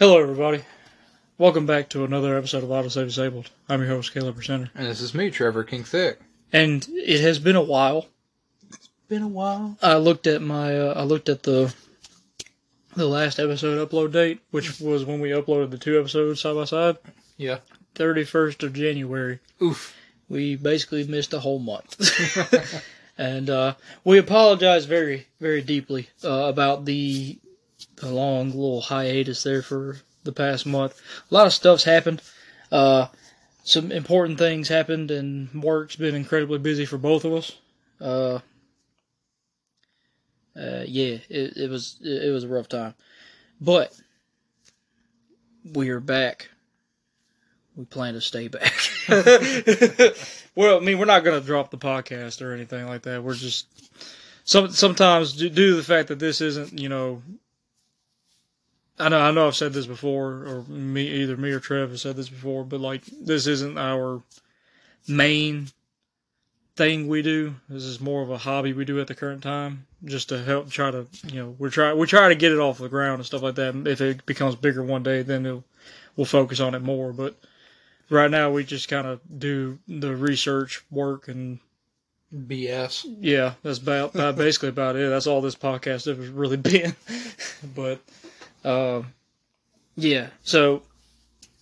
Hello, everybody. Welcome back to another episode of Autosave Disabled. I'm your host, Caleb Presenter. And this is me, Trevor King Thick. And it has been a while. It's been a while. I looked at my, uh, I looked at the, the last episode upload date, which was when we uploaded the two episodes side by side. Yeah. 31st of January. Oof. We basically missed a whole month. and, uh, we apologize very, very deeply, uh, about the, the long little hiatus there for the past month. A lot of stuff's happened. Uh, some important things happened, and work's been incredibly busy for both of us. Uh, uh, yeah, it, it was it, it was a rough time, but we are back. We plan to stay back. well, I mean, we're not going to drop the podcast or anything like that. We're just some sometimes due to the fact that this isn't, you know, I know I know I've said this before, or me either me or Trev has said this before, but like this isn't our main thing we do. This is more of a hobby we do at the current time, just to help try to you know we're try we try to get it off the ground and stuff like that. If it becomes bigger one day, then we'll focus on it more. But right now we just kind of do the research work and BS. yeah, that's about, about basically about it. That's all this podcast has really been. but uh, yeah, so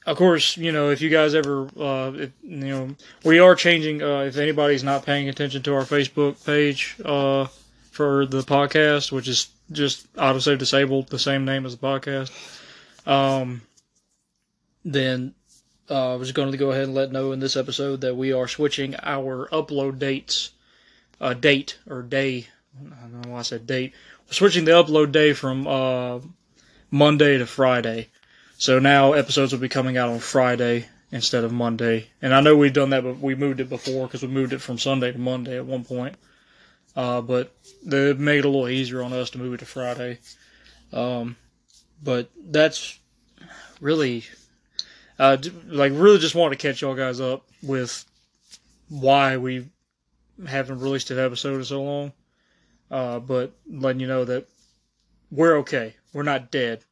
of course, you know, if you guys ever, uh, if, you know, we are changing. Uh, if anybody's not paying attention to our Facebook page uh, for the podcast, which is just autosave disabled, the same name as the podcast, um, then uh, I was going to go ahead and let know in this episode that we are switching our upload dates, uh, date or day. I don't know why I said date. We're switching the upload day from uh, Monday to Friday. So now episodes will be coming out on Friday instead of Monday. And I know we've done that, but we moved it before because we moved it from Sunday to Monday at one point. Uh, but they made it a little easier on us to move it to Friday. Um, but that's really, uh, like, really just want to catch y'all guys up with why we haven't released an episode in so long. Uh, but letting you know that we're okay. We're not dead.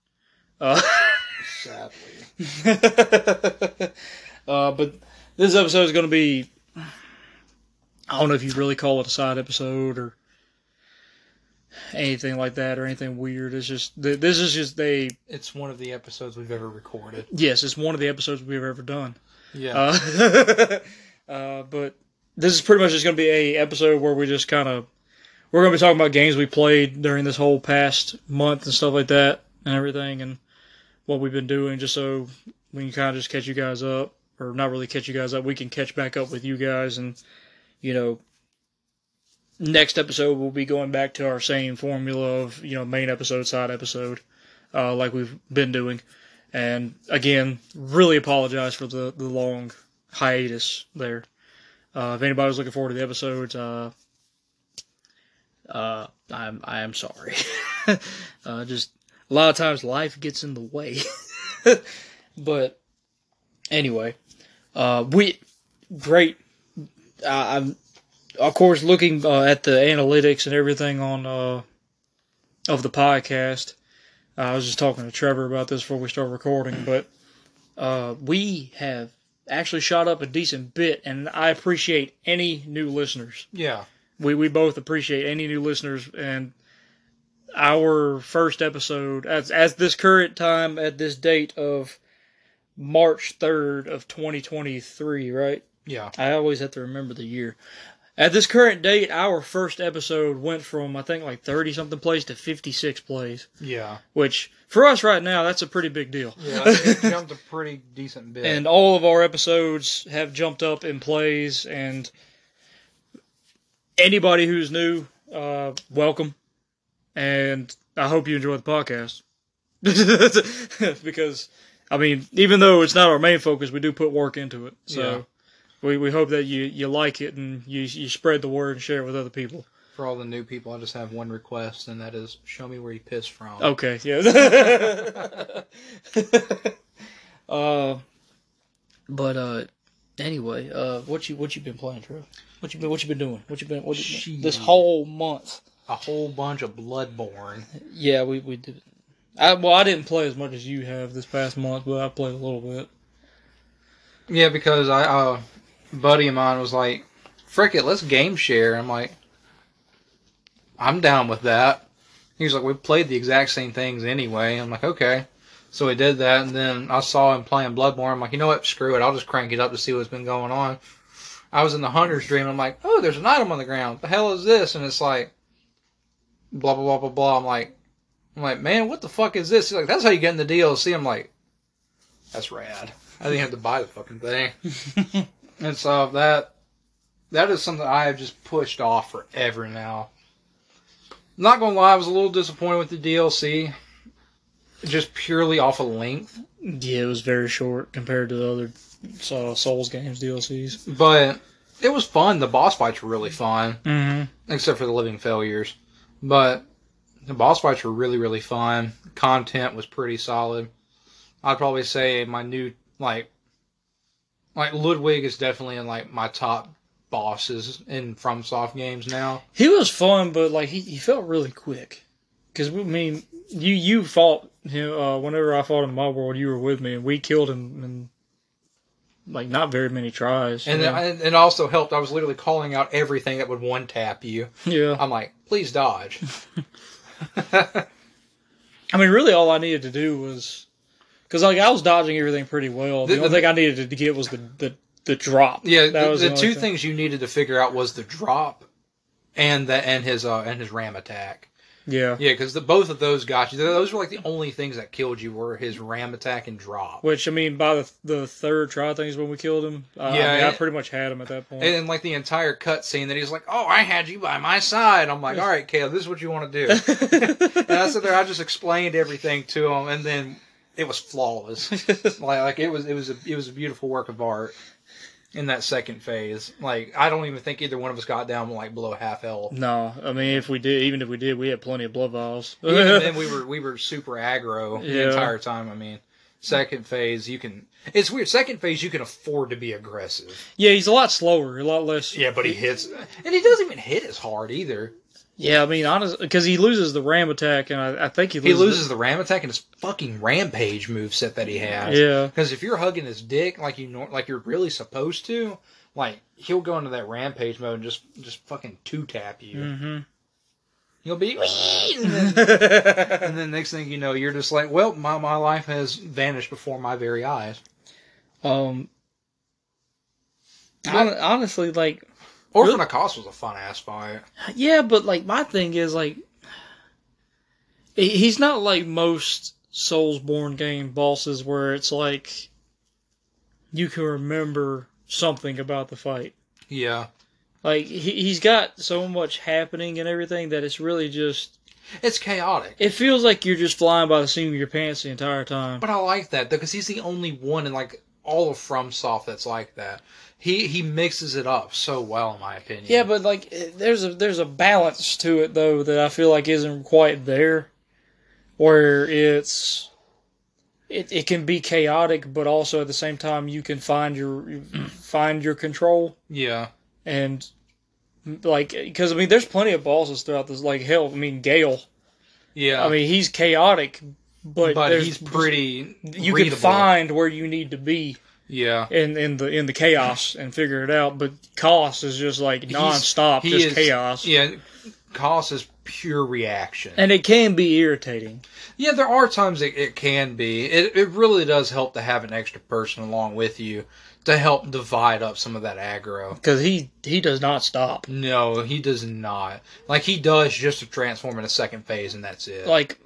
Uh, Sadly. uh, but this episode is going to be. I don't know if you really call it a side episode or anything like that or anything weird. It's just this is just a It's one of the episodes we've ever recorded. yes, it's one of the episodes we've ever done. Yeah. Uh, uh, but this is pretty much just going to be a episode where we just kind of we're going to be talking about games we played during this whole past month and stuff like that and everything and what we've been doing just so we can kind of just catch you guys up or not really catch you guys up we can catch back up with you guys and you know next episode we'll be going back to our same formula of you know main episode side episode uh, like we've been doing and again, really apologize for the, the long hiatus there. Uh, if anybody was looking forward to the episodes, uh, uh, I'm I am sorry. uh, just a lot of times life gets in the way. but anyway, uh, we great. I I'm of course looking uh, at the analytics and everything on uh, of the podcast. I was just talking to Trevor about this before we start recording, but uh, we have actually shot up a decent bit, and I appreciate any new listeners. yeah. We we both appreciate any new listeners, and our first episode as as this current time at this date of March third of twenty twenty three, right? Yeah. I always have to remember the year. At this current date, our first episode went from I think like thirty something plays to fifty six plays Yeah. which for us right now that's a pretty big deal Yeah. It jumped a pretty decent bit. and all of our episodes have jumped up in plays and anybody who's new uh, welcome and i hope you enjoy the podcast because i mean even though it's not our main focus we do put work into it so Yeah. we, we hope that you, you like it and you, you spread the word and share it with other people For all the new people, I just have one request, and that is show me where you pissed from. Okay, yeah. uh, but uh, anyway, uh, what you what you been playing, Trev? What you been what you been doing? What you been what you, this whole month? A whole bunch of Bloodborne. Yeah, we we did. I, well, I didn't play as much as you have this past month, but I played a little bit. Yeah, because I uh, a buddy of mine was like, "Frick it, let's game share." I'm like, "I'm down with that." He was like, "We played the exact same things anyway." I'm like, "Okay." So we did that, and then I saw him playing Bloodborne. I'm like, "You know what? Screw it. I'll just crank it up to see what's been going on." I was in the hunter's dream. I'm like, "Oh, there's an item on the ground. What the hell is this?" And it's like, blah blah blah blah blah. I'm like, I'm like, man, what the fuck is this? He's like, that's how you get in the DLC. I'm like, that's rad. I didn't have to buy the fucking thing. and so that that is something I have just pushed off forever now. Not gonna lie, I was a little disappointed with the DLC, just purely off of length. Yeah, it was very short compared to the other uh, Souls games DLCs. But it was fun. The boss fights were really fun, Mm-hmm. except for the living failures. But the boss fights were really, really fun. Content was pretty solid. I'd probably say my new like like Ludwig is definitely in like my top bosses in FromSoft games now. He was fun, but like he, he felt really quick. Because I mean, you you fought him uh, whenever I fought in my world. You were with me, and we killed him in like not very many tries. And and it also helped. I was literally calling out everything that would one tap you. yeah, I'm like, please dodge. I mean, really, all I needed to do was because like I was dodging everything pretty well. The, The- only the- thing I needed to get was the the, the drop. yeah, that the, was the only two thing. things you needed to figure out was the drop and the and his uh and his ram attack. Yeah, Yeah, because the both of those got you. Those were like the only things that killed you were his ram attack and drop. which I mean, by the the third try things when we killed him, uh, Yeah, I, mean, I pretty much had him at that point. And like the entire cutscene that he's like, "Oh, I had you by my side." I'm like, "All right, Caleb, this is what you want to do." and I sat there, I just explained everything to him, and then it was flawless. like, like it was, it was a, it was a beautiful work of art in that second phase. Like I don't even think either one of us got down like below half health. no, I mean, if we did, even if we did, we had plenty of blood vials. Even then, we were we were super aggro the entire time. I mean, second phase you can. It's weird. Second phase you can afford to be aggressive. yeah, he's a lot slower, a lot less. Yeah, but he hits, and he doesn't even hit as hard either. Yeah, I mean, honestly, because he loses the ram attack, and I, I think he He loses. loses the ram attack and his fucking rampage moveset that he has. yeah, Because if you're hugging his dick like you nor- like you're really supposed to, like he'll go into that rampage mode and just just fucking two tap you. hmm He'll be and then, and then next thing you know, you're just like, well, my my life has vanished before my very eyes. um, hon- honestly, like, Orphan of Kos was a fun ass fight. yeah, but like, my thing is like, he's not like most Soulsborne game bosses where it's like you can remember something about the fight. Yeah, Like he he's got so much happening and everything that it's really just it's chaotic. it feels like you're just flying by the seat of your pants the entire time. But I like that though, because he's the only one in like all of FromSoft that's like that. He he mixes it up so well, in my opinion. Yeah, but like there's a there's a balance to it though that I feel like isn't quite there, where it's it, it can be chaotic, but also at the same time you can find your find your control yeah, and like because I mean there's plenty of bosses throughout this like hell I mean Gael yeah. I mean he's chaotic but, but he's pretty. you readable. can find where you need to be Yeah, in in the in the chaos and figure it out but Kos is just like nonstop he just is- chaos yeah. Kos is pure reaction. and it can be irritating yeah, there are times it, it can be. It it really does help to have an extra person along with you to help divide up some of that aggro. because he he does not stop. No, he does not. Like he does just to transform in a second phase, and that's it. Like,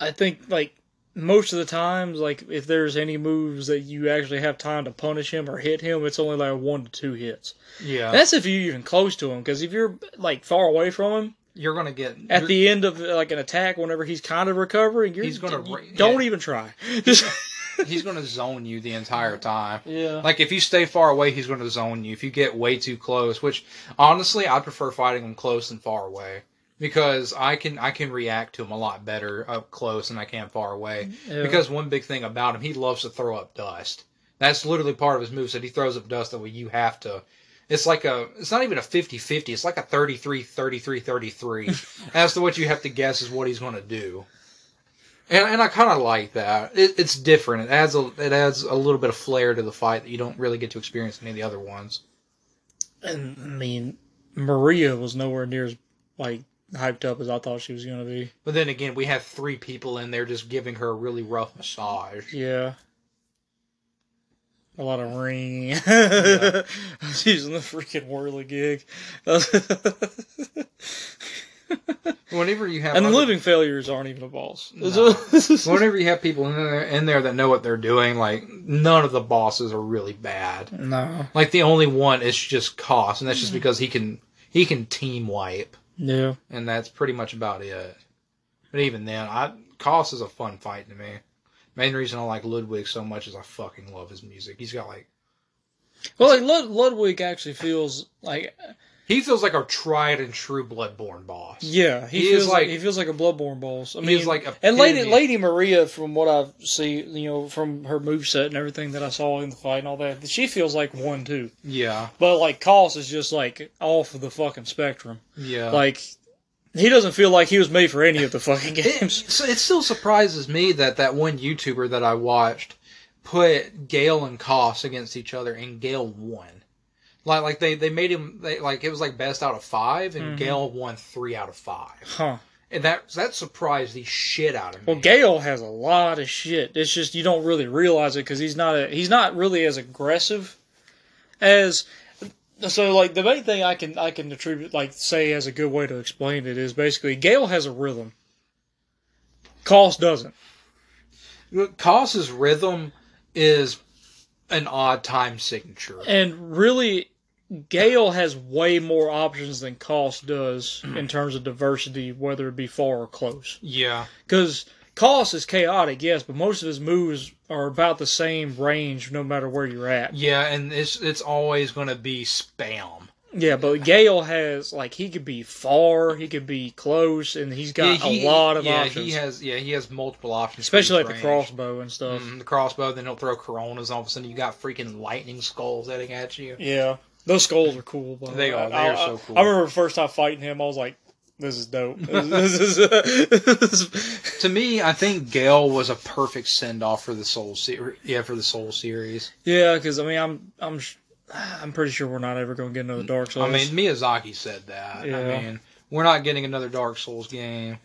I think like most of the times, like if there's any moves that you actually have time to punish him or hit him, it's only like one to two hits. yeah, That's if you're even close to him. Because if you're like far away from him you're gonna get at the end of like an attack, whenever he's kind of recovering, you're, He's gonna you don't even try. He's gonna zone you the entire time. yeah. Like if you stay far away, he's going to zone you. If you get way too close, which honestly, I prefer fighting him close than far away because I can I can react to him a lot better up close than I can far away. Yeah. Because one big thing about him, he loves to throw up dust. That's literally part of his moveset. He throws up dust that way you have to. It's like a. It's not even a 50-50. It's like a 33 33 33 as to what you have to guess is what he's going to do. And, and I kind of like that. It, it's different. It adds a it adds a little bit of flair to the fight that you don't really get to experience in any of the other ones. And I mean, Maria was nowhere near as like hyped up as I thought she was gonna be. But then again, we have three people in there just giving her a really rough massage. Yeah. A lot of ring. Yeah. She's in the freaking whirly gig. Whenever you have and the other- living failures aren't even a boss. No. whenever you have people in there in there that know what they're doing, like none of the bosses are really bad. no. Like the only one is just Kos, and that's just because he can he can team wipe, Yeah. and that's pretty much about it. But even then, I Kos is a fun fight to me. Main reason I like Ludwig so much is I fucking love his music. He's got like Well, like Lud- Ludwig actually feels like he feels like a tried and true Bloodborne boss. yeah, he, He feels like, like- he feels like a Bloodborne boss. I mean, he's like and Lady Lady Maria, from what I see, you know, from her moveset and everything that I saw in the fight and all that, she feels like one too. Yeah, But like Kos is just like off of the fucking spectrum. yeah. Like he doesn't feel like he was made for any of the fucking It, games. so it still surprises me that that one YouTuber that I watched put Gael and Kos against each other, and Gael won. Like, like they, they made him they, like it was like best out of five, and Mhm. Gael won three out of five, Huh. and that that surprised the shit out of me. Well, Gael has a lot of shit. It's just you don't really realize it because he's not a, he's not really as aggressive as. So like the main thing I can I can attribute like say as a good way to explain it is basically Gael has a rhythm. Kos doesn't. Kos's rhythm is an odd time signature. And really, Gael has way more options than Kos does in terms of diversity, whether it be far or close. Yeah, Because Kos is chaotic, yes, but most of his moves are about the same range no matter where you're at. yeah, and it's it's always going to be spam. Yeah, but Gael has, like, he could be far, he could be close, and he's got yeah, he- a lot of yeah, options. he has yeah he has multiple options, especially like the crossbow and stuff. Mhm, the crossbow, then he'll throw coronas. All of a sudden, you got freaking lightning skulls heading at you. Yeah. Those skulls are cool. By the They are. They I, are I- so cool. I remember the first time fighting him, I was like, this is dope. this is, this is To me, I think Gael was a perfect send off for the Soul series. Yeah, for the Soul series. Yeah, because I mean, I'm I'm I'm pretty sure we're not ever going to get another Dark Souls. I mean, Miyazaki said that. Yeah. I mean, we're not getting another Dark Souls game.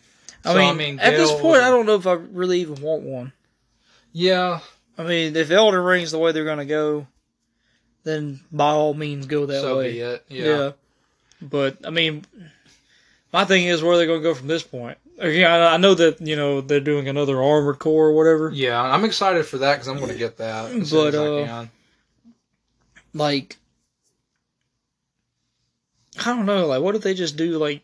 I so, mean, I mean, at this point, was- I don't know if I really even want one. Yeah, I mean, if Elden Ring's the way they're going to go, then by all means go that so way. be it. Yeah. Yeah. But I mean, my thing is where they're they going to go from this point? Again, I know that you know they're doing another Armored Core or whatever. Yeah, I'm excited for that because I'm going to get that as soon But, as I uh. Like, I don't know. Like, what if they just do like?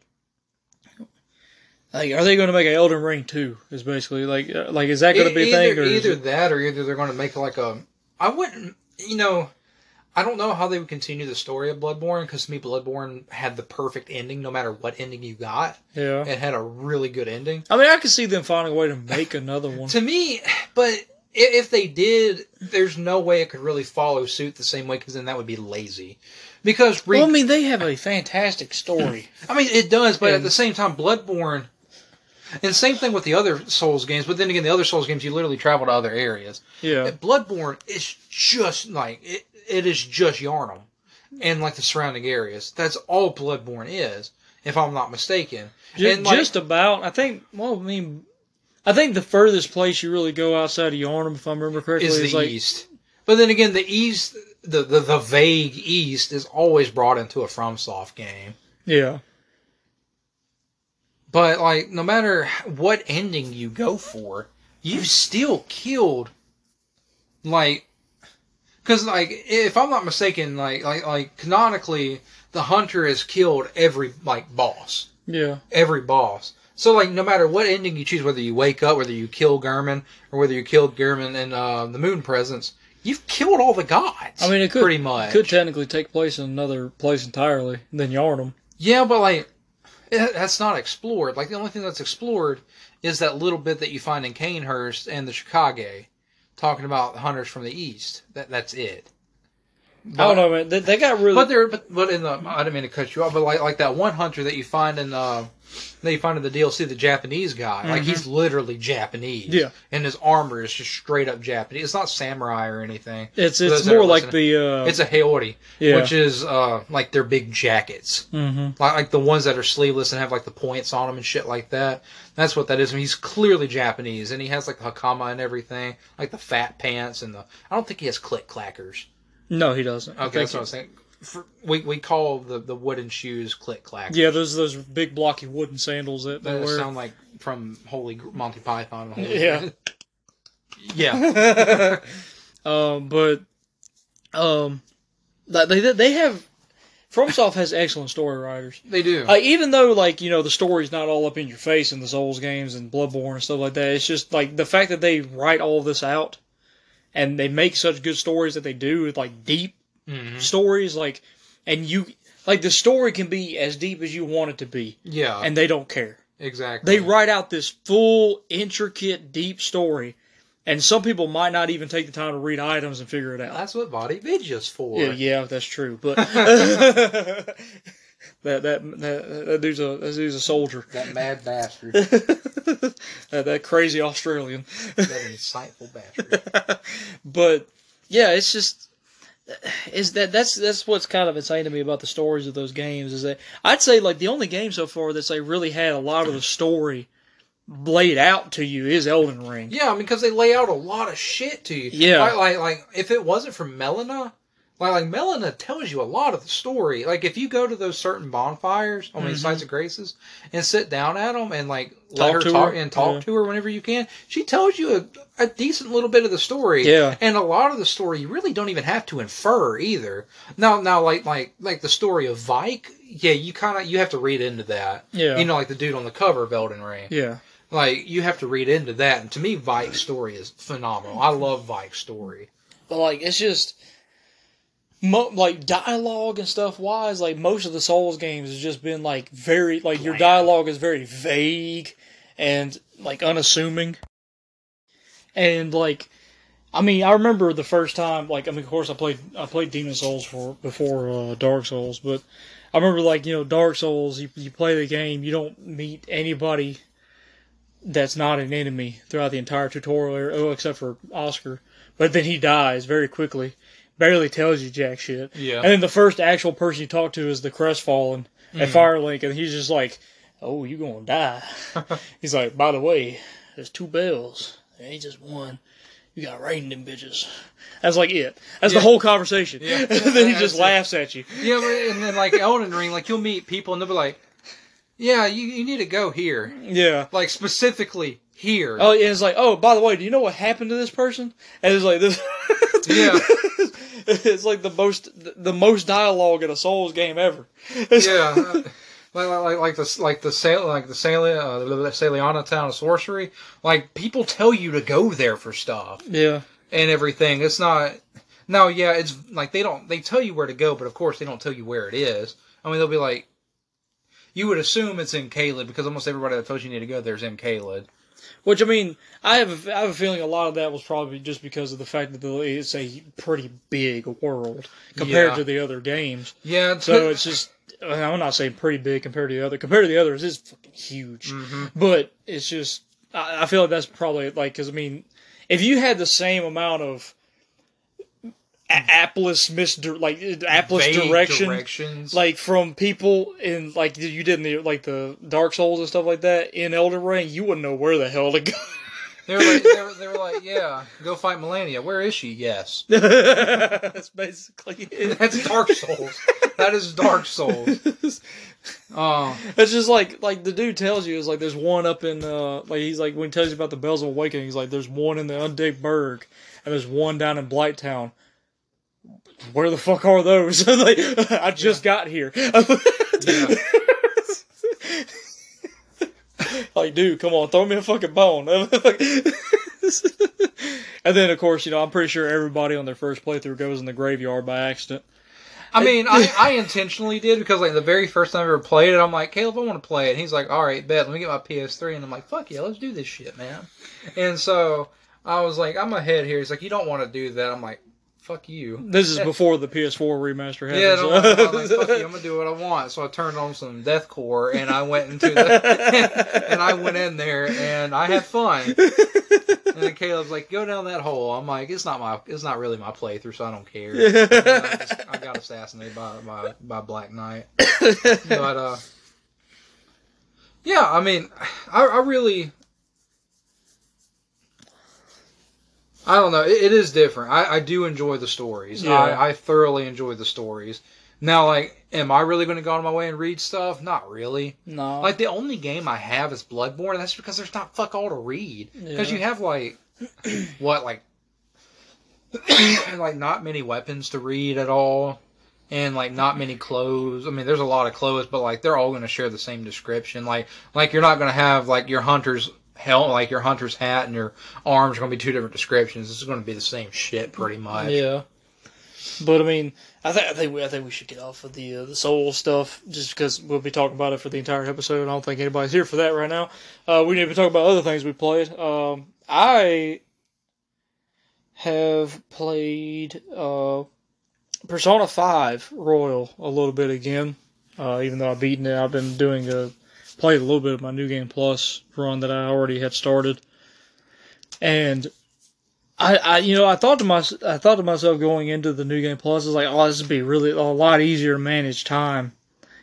Like, are they going to make an Elden Ring two? Is basically like, uh, like, is that going to be a either, thing? Or either that or either they're going to make like a. I wouldn't. You know, I don't know how they would continue the story of Bloodborne because to me, Bloodborne had the perfect ending. No matter what ending you got, yeah. it had a really good ending. I mean, I could see them finding a way to make another one. To me, but if they did, there's no way it could really follow suit the same way because then that would be lazy. Because re- Well, I mean, they have a fantastic story. I mean, it does, but at the same time, Bloodborne. And same thing with the other Souls games, but then again, the other Souls games, you literally travel to other areas. Yeah. Bloodborne is just like it, it is just Yharnam and like the surrounding areas. That's all Bloodborne is, if I'm not mistaken. Ju- and like, just about. I think. Well, I mean, I think the furthest place you really go outside of Yharnam, if I remember correctly, is is, the like east. But then again, the east, the, the the vague east, is always brought into a FromSoft game. yeah, But like, no matter what ending you go for, you've still killed, like, because like, if I'm not mistaken, like like like canonically, the hunter has killed every like boss, yeah, every boss. So like, no matter what ending you choose, whether you wake up, whether you kill Gehrman, or whether you killed Gehrman in uh, the Moon Presence, you've killed all the gods. I mean, it could pretty much. could technically take place in another place entirely than Yharnam. Yeah, but like it, that's not explored. Like the only thing that's explored is that little bit that you find in Cainhurst and the Chikage, talking about hunters from the east. That that's it. I don't know, man. They, they got really. But there, but, but in the I didn't mean to cut you off, but like like that one hunter that you find in uh you find in the DLC, the Japanese guy, like he's literally Japanese. Mm-hmm. Yeah. and his armor is just straight up Japanese. It's not samurai or anything. it's it's those that are more like the. Uh, It's a Haori, Yeah. which is uh like their big jackets, hmm like like the ones that are sleeveless and have like the points on them and shit like that. That's what that is. I mean, he's clearly Japanese, and he has like the hakama and everything, like the fat pants and the. I don't think he has click clackers. No, he doesn't. Okay, that's what I was saying. For, we we call the, the wooden shoes click clack. Yeah, those those big blocky wooden sandals that they That wear. sound like from Holy Gr- Monty Python. Holy Yeah. yeah. um, but um, they they have FromSoft has excellent story writers. They do. Like even though like you know the story's not all up in your face in the Souls games and Bloodborne and stuff like that, it's just like the fact that they write all this out and they make such good stories that they do, like deep Mhm. stories, like and you like the story can be as deep as you want it to be, Yeah. and they don't care. exactly. They write out this full, intricate, deep story, and some people might not even take the time to read items and figure it out. That's what VaatiVidya's for. Yeah, yeah, that's true. But that, that that that dude's a that dude's a soldier. That mad bastard. that, that crazy Australian. that insightful bastard. but yeah, it's just is that that's that's what's kind of insane to me about the stories of those games is that I'd say like the only game so far that's like really had a lot of the story laid out to you is Elden Ring. Yeah, I mean, because they lay out a lot of shit to you. Yeah. Like, like, like if it wasn't for Melina, like, like Melina tells you a lot of the story. Like, if you go to those certain bonfires on these Mhm. sites of graces and sit down at them and like Talk let her to talk her. and talk Yeah. to her whenever you can, she tells you a, a decent little bit of the story. Yeah. And a lot of the story you really don't even have to infer either. Now, now, like, like, like the story of Vyke. Yeah, you kind of you have to read into that. Yeah. You know, like the dude on the cover of Elden Ring. Yeah. Like you have to read into that, and to me, Vyke's story is phenomenal. I love Vyke's story. But like it's just mo- like dialogue and stuff wise, like most of the Souls games has just been like very like your dialogue is very vague and like unassuming. And like I mean, I remember the first time like I mean of course I played I played Demon Souls for before uh, Dark Souls, but I remember like, you know, Dark Souls, you you play the game, you don't meet anybody that's not an enemy throughout the entire tutorial, area, oh, except for Oscar. But then he dies very quickly, barely tells you jack shit. Yeah. And then the first actual person you talk to is the Crestfallen at mm. Firelink, and he's just like, "Oh, you're gonna die?" he's like, "By the way, there's two bells. There ain't just one. You got raiding them bitches." That's like it. That's Yeah. the whole conversation. Yeah. then he just it. laughs at you. Yeah, but, and then like Elden Ring, like you'll meet people and they'll be like, "Yeah, you, you need to go here." Yeah. Like specifically here. Oh, yeah, it's like, oh, by the way, do you know what happened to this person? And it's like this. Yeah. it's like the most the most dialogue in a Souls game ever. yeah. Like, like, like the like the sail like the uh, the Saliana town of sorcery, like people tell you to go there for stuff Yeah. and everything. It's not no yeah, it's like they don't they tell you where to go, but of course they don't tell you where it is. I mean, they'll be like, you would assume it's in Caelid because almost everybody that tells you you need to go there is in Caelid. Which I mean, I have a, I have a feeling a lot of that was probably just because of the fact that it's a pretty big world compared Yeah. to the other games. Yeah, So it's just I'm not saying pretty big compared to the other. Compared to the others, it's fucking huge. Mhm. But it's just I, I feel like that's probably like because I mean, if you had the same amount of Apple's misdir like Apple's direction, directions. like from people in like you did in the like the Dark Souls and stuff like that in Elden Ring, you wouldn't know where the hell to go. they were like, they were, they were like, yeah, go fight Malenia. Where is she? Yes, That's basically it. that's Dark Souls. that is Dark Souls. Oh, It's just like like the dude tells you is like there's one up in uh like he's like when he tells you about the Bells of Awakening he's like there's one in the Undead Burg and there's one down in Blighttown. Where the fuck are those? like I just got here. like dude, come on, throw me a fucking bone. and then of course you know I'm pretty sure everybody on their first playthrough goes in the graveyard by accident. I mean, I, I intentionally did because like the very first time I ever played it, I'm like, Caleb, I want to play it. And he's like, all right, bet. Let me get my PS3, and I'm like, fuck yeah, let's do this shit, man. And so I was like, I'm ahead here. He's like, you don't want to do that. I'm like, fuck you. This is before the PS4 remaster happened. Yeah, I'm like, fuck you, I'm gonna do what I want. So I turned on some deathcore and I went into the and I went in there and I had fun. And then Caleb's like, "Go down that hole." I'm like, "It's not my, it's not really my playthrough, so I don't care." I, just- I got assassinated by, by by Black Knight, but uh, yeah, I mean, I, I really, I don't know. It, it is different. I, I do enjoy the stories. Yeah. I, I thoroughly enjoy the stories. Now, like, am I really going to go out of my way and read stuff? Not really. no. Like the only game I have is Bloodborne, and that's because there's not fuck all to read. Because Yeah. you have like what like like not many weapons to read at all, and like not many clothes. I mean, there's a lot of clothes, but like they're all going to share the same description. Like like you're not going to have like your hunter's helmet, like your hunter's hat and your arms are going to be two different descriptions. It's going to be the same shit pretty much. Yeah, but I mean, I think I think we I think we should get off of the uh, the soul stuff just because we'll be talking about it for the entire episode. I don't think anybody's here for that right now. Uh, we need to talk about other things we played. Um, I have played uh, Persona Five Royal a little bit again. Uh, even though I've beaten it, I've been doing a played a little bit of my new game plus run that I already had started, and I, I, you know, I thought to myself, I thought to myself going into the new game plus, is like, oh, this would be really a lot easier to manage time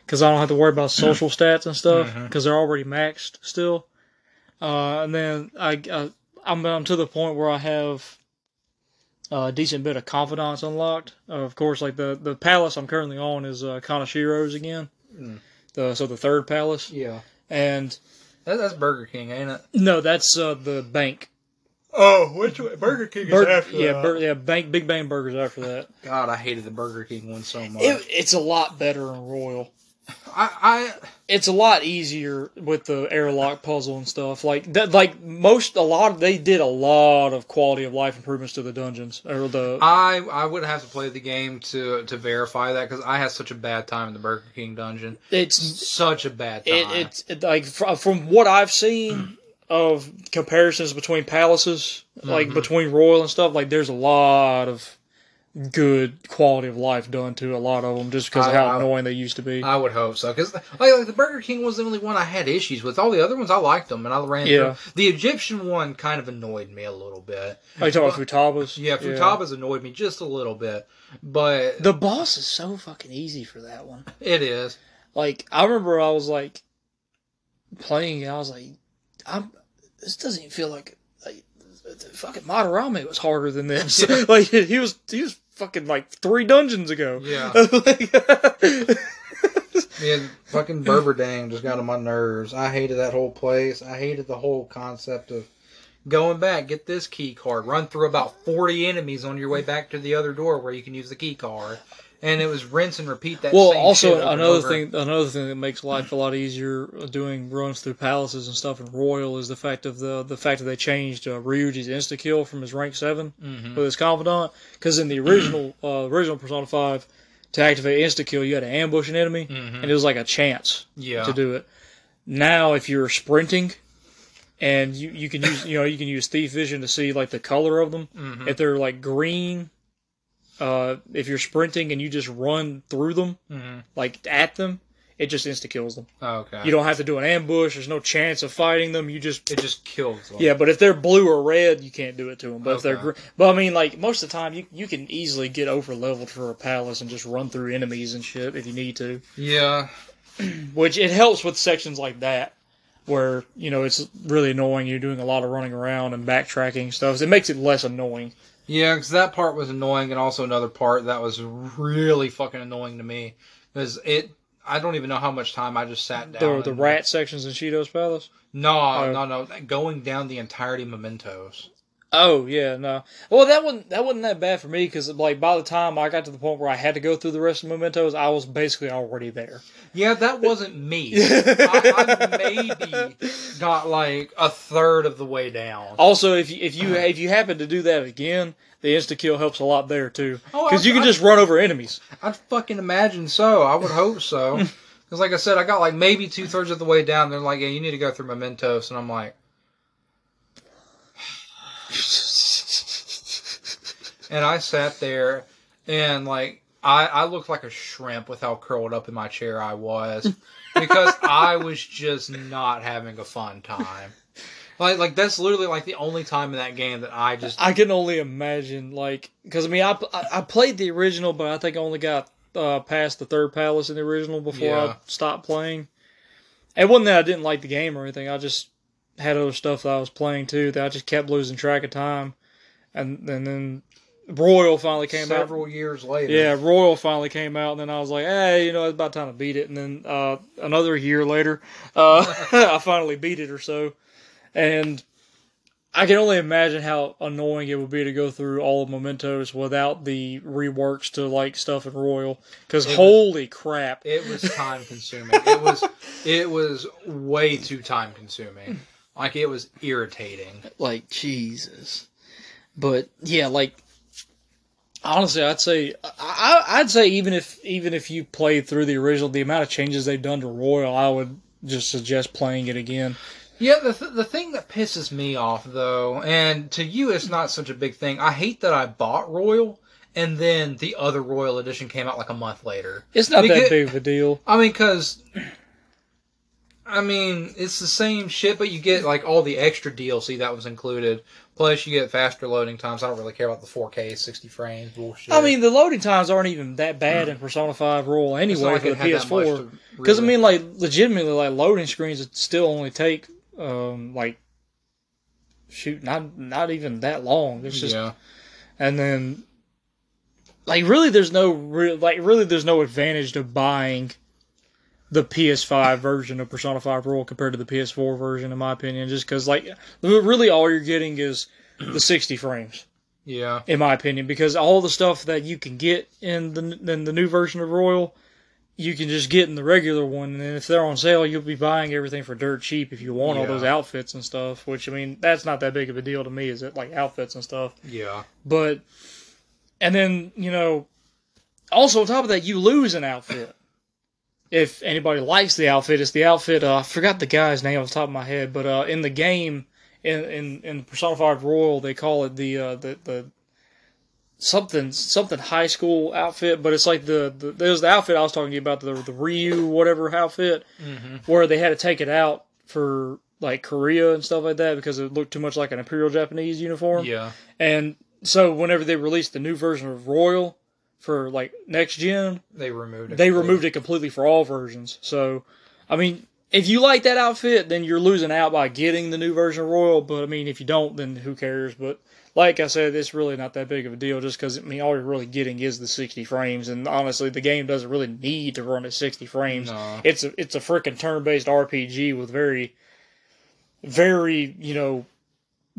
because I don't have to worry about social stats and stuff because they're already maxed still. Uh, and then I, I, I'm, I'm to the point where I have a decent bit of confidence unlocked. Uh, of course, like the the palace I'm currently on is uh, Kaneshiro's again. Mm. The, so the third palace, Yeah. and That, that's Burger King, ain't it? no, that's uh, the bank. Oh, which way? Burger King Bur- is after yeah, Bur- yeah, bank, Big Bang Burgers after that. God, I hated the Burger King one so much. It, it's a lot better in Royal. I, It's a lot easier with the airlock puzzle and stuff. Like that, like most, a lot. They did a lot of quality of life improvements to the dungeons or the. I, I I would have to play the game to to verify that because I had such a bad time in the Burger King dungeon. it's Such a bad time. it, it's it, like fr- from what I've seen of comparisons between palaces, like Mhm. between Royal and stuff. Like there's a lot of good quality of life done to a lot of them just because of how I- annoying they used to be. I would hope so because like, like the Burger King was the only one I had issues with. All the other ones I liked them and I ran Yeah. through. The Egyptian one kind of annoyed me a little bit. Are you talking about Futaba's? Yeah, Futaba's annoyed me just a little bit, but The boss is so fucking easy for that one. it is. Like I remember I was like playing it, I was like, I'm this doesn't even feel like fucking Madarame was harder than this. Yeah. like he was he was fucking like three dungeons ago. Yeah. Like- Yeah, fucking Berberdang just got on my nerves. I hated that whole place. I hated the whole concept of going back, get this key card, run through about 40 enemies on your way back to the other door where you can use the key card. And it was rinse and repeat that well, also shit over and another thing, another thing that makes life a lot easier doing runs through palaces and stuff in Royal is the fact of the the fact that they changed uh, Ryuji's insta kill from his rank seven Mhm. with his confidant. Because in the original uh, original Persona Five, to activate insta kill, you had to ambush an enemy, Mhm. and it was like a chance Yeah. to do it. Now, if you're sprinting, and you, you can use you know you can use thief vision to see like the color of them. Mhm. If they're like green, uh, if you're sprinting and you just run through them Mhm. like at them, it just insta kills them. Okay. You don't have to do an ambush. There's no chance of fighting them. You just it just kills them. yeah. But if they're blue or red, you can't do it to them. But if they're Okay. green, but I mean, like most of the time, you you can easily get over leveled for a palace and just run through enemies and shit if you need to. Yeah. Which it helps with sections like that. Where you know it's really annoying. You're doing a lot of running around and backtracking stuff. It makes it less annoying. Yeah, because that part was annoying, and also another part that was really fucking annoying to me because it. I don't even know how much time I just sat down. The the rat sections in Shido's palace. No, Oh. no, no. Going down the entirety of mementos. Oh yeah, no. Well, that wasn't that wasn't that bad for me because like by the time I got to the point where I had to go through the rest of mementos, I was basically already there. Yeah, that wasn't me. I, I maybe got like a third of the way down. Also, if you if you if you happen to do that again, the insta kill helps a lot there too Oh, because I- you can I- just run over enemies. I'd fucking imagine so. I would hope so. Because, like I said, I got like maybe two thirds of the way down. They're like, "Yeah, you need to go through mementos," and I'm like, and I sat there and like I, I looked like a shrimp with how curled up in my chair I was because I was just not having a fun time. Like like that's literally like the only time in that game that I just I can only imagine, like, because I mean, I, I I played the original, but I think I only got uh, past the third palace in the original before Yeah. I stopped playing. It wasn't that I didn't like the game or anything. I just had other stuff that I was playing too that I just kept losing track of time, and and then Royal finally came out. several years later. Yeah, Royal finally came out, and then I was like, hey, you know, it's about time to beat it. And then uh, another year later, uh, I finally beat it or so. And I can only imagine how annoying it would be to go through all of Mementos without the reworks to like stuff in Royal. Because It was- holy crap. It was time consuming. it was it was way too time consuming. Like it was irritating. like Jesus. But yeah, like honestly, I'd say I, I'd say even if even if you played through the original, the amount of changes they've done to Royal, I would just suggest playing it again. Yeah, the th- the thing that pisses me off though, and to you it's not such a big thing. I hate that I bought Royal and then the other Royal edition came out like a month later. It's not Because- that big of a deal. I mean, cause I mean it's the same shit, but you get like all the extra DLC that was included. Plus, you get faster loading times. I don't really care about the 4K 60 frames bullshit. I mean, the loading times aren't even that bad in Persona 5 Royal anyway like for the had that much PS4. to Because I mean, like legitimately, like loading screens still only take um like shoot not not even that long. It's just yeah. and then like really there's no real like really there's no advantage to buying the PS5 version of Persona 5 Royal compared to the PS4 version in my opinion just cuz like really all you're getting is the 60 frames. Yeah. in my opinion because all the stuff that you can get in the in the new version of Royal you can just get in the regular one and if they're on sale you'll be buying everything for dirt cheap if you want all those outfits and stuff which I mean that's not that big of a deal to me is it? Like outfits and stuff. Yeah. but and then you know also on top of that you lose an outfit if anybody likes the outfit it's the outfit uh, i forgot the guy's name off the top of my head but uh, in the game in in, in persona 5 royal they call it the uh, the the something something high school outfit but it's like the, the there's the outfit i was talking to you about the the ryu whatever outfit Mm-hmm. where they had to take it out for like korea and stuff like that because it looked too much like an imperial japanese uniform Yeah. and so whenever they released the new version of Royal for like next gen, They removed it. they removed it completely for all versions. So, I mean, if you like that outfit, then you're losing out by getting the new version of Royal. But I mean, if you don't, then who cares? But like I said, it's really not that big of a deal just because I mean, all you're really getting is the 60 frames, and honestly, the game doesn't really need to run at 60 frames. No. It's a it's a freaking turn-based RPG with very, very you know,